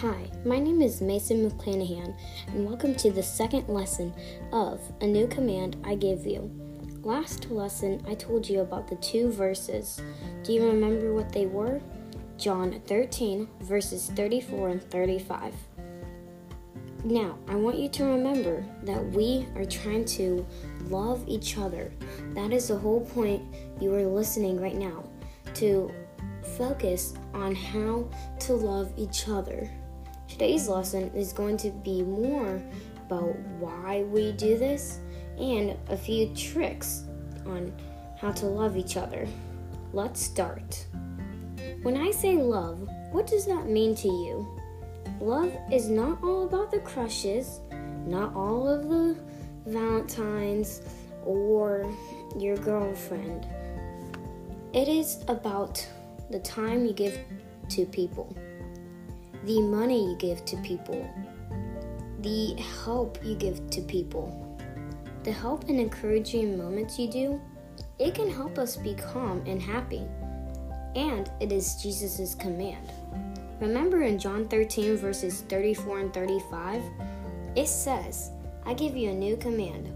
Hi, my name is Mason McClanahan, and welcome to the second lesson of A New Command I Give You. Last lesson, I told you about the two verses. Do you remember what they were? John 13, verses 34 and 35. Now, I want you to remember that we are trying to love each other. That is the whole point you are listening right now to focus on how to love each other. Today's lesson is going to be more about why we do this and a few tricks on how to love each other. Let's start. When I say love, what does that mean to you? Love is not all about the crushes, not all of the Valentines or your girlfriend. It is about the time you give to people, the money you give to people, the help you give to people. The help and encouraging moments you do, it can help us be calm and happy. And it is Jesus' command. Remember in John 13, verses 34 and 35, it says, I give you a new command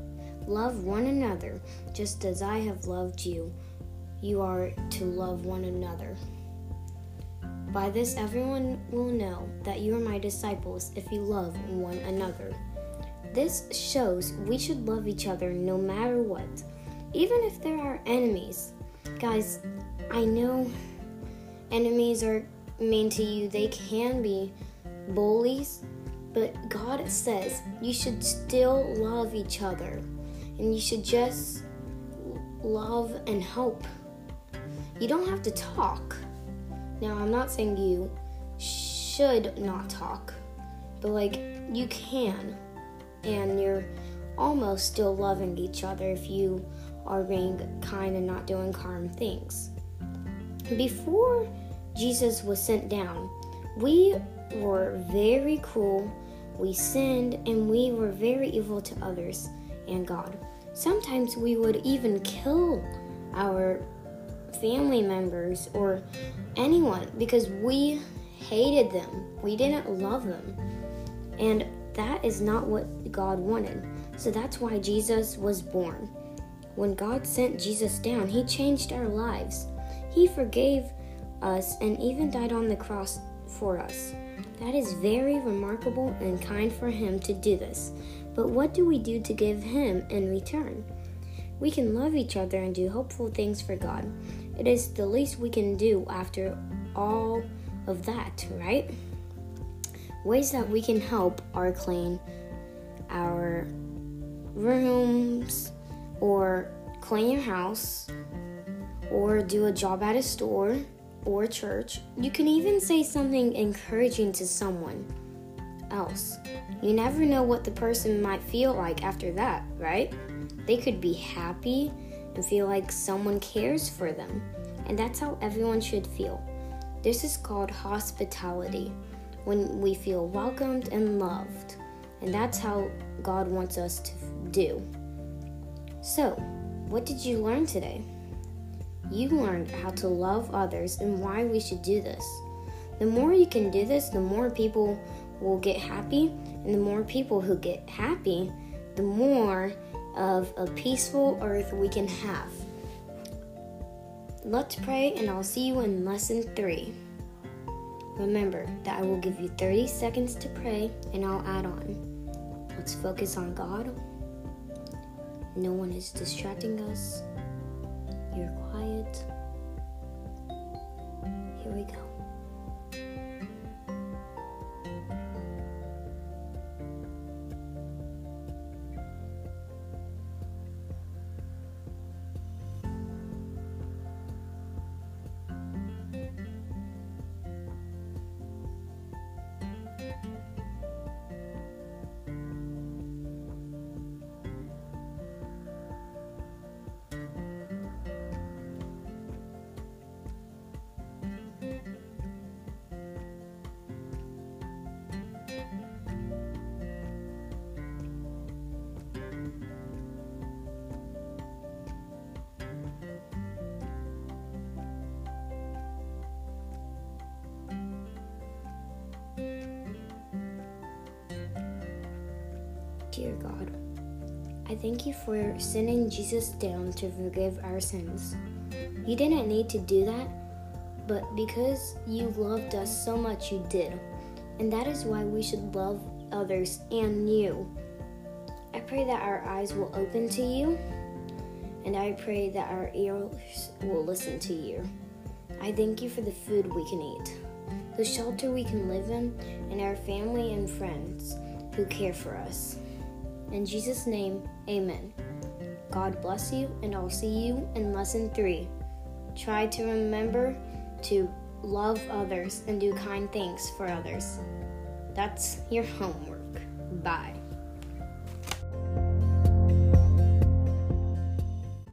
love one another just as I have loved you you are to love one another. By this, everyone will know that you are my disciples if you love one another. This shows we should love each other no matter what, even if there are enemies. Guys, I know enemies are mean to you, they can be bullies, but God says you should still love each other and you should just love and help. You don't have to talk. Now, I'm not saying you should not talk, but like you can, and you're almost still loving each other if you are being kind and not doing harm things. Before Jesus was sent down, we were very cruel, we sinned, and we were very evil to others and God. Sometimes we would even kill our family members or anyone because we hated them. We didn't love them. And that is not what God wanted. So that's why Jesus was born. When God sent Jesus down, He changed our lives. He forgave us and even died on the cross for us. That is very remarkable and kind for Him to do this. But what do we do to give Him in return? We can love each other and do hopeful things for God. It is the least we can do after all of that, right? Ways that we can help are clean our rooms, or clean your house, or do a job at a store or church. You can even say something encouraging to someone else. You never know what the person might feel like after that, right? They could be happy and feel like someone cares for them. And that's how everyone should feel. This is called hospitality, when we feel welcomed and loved. And that's how God wants us to do. So, what did you learn today? You learned how to love others and why we should do this. The more you can do this, the more people will get happy, and the more people who get happy, the more of a peaceful earth we can have. Let's pray, and I'll see you in lesson three. Remember that I will give you 30 seconds to pray, and I'll add on. Let's focus on God. No one is distracting us. You're quiet. Here we go. Dear God, I thank you for sending Jesus down to forgive our sins. You didn't need to do that, but because you loved us so much, you did. And that is why we should love others and you. I pray that our eyes will open to you, and I pray that our ears will listen to you. I thank you for the food we can eat, the shelter we can live in, and our family and friends who care for us. In Jesus' name, amen. God bless you, and I'll see you in lesson three. Try to remember to love others and do kind things for others. That's your homework. Bye.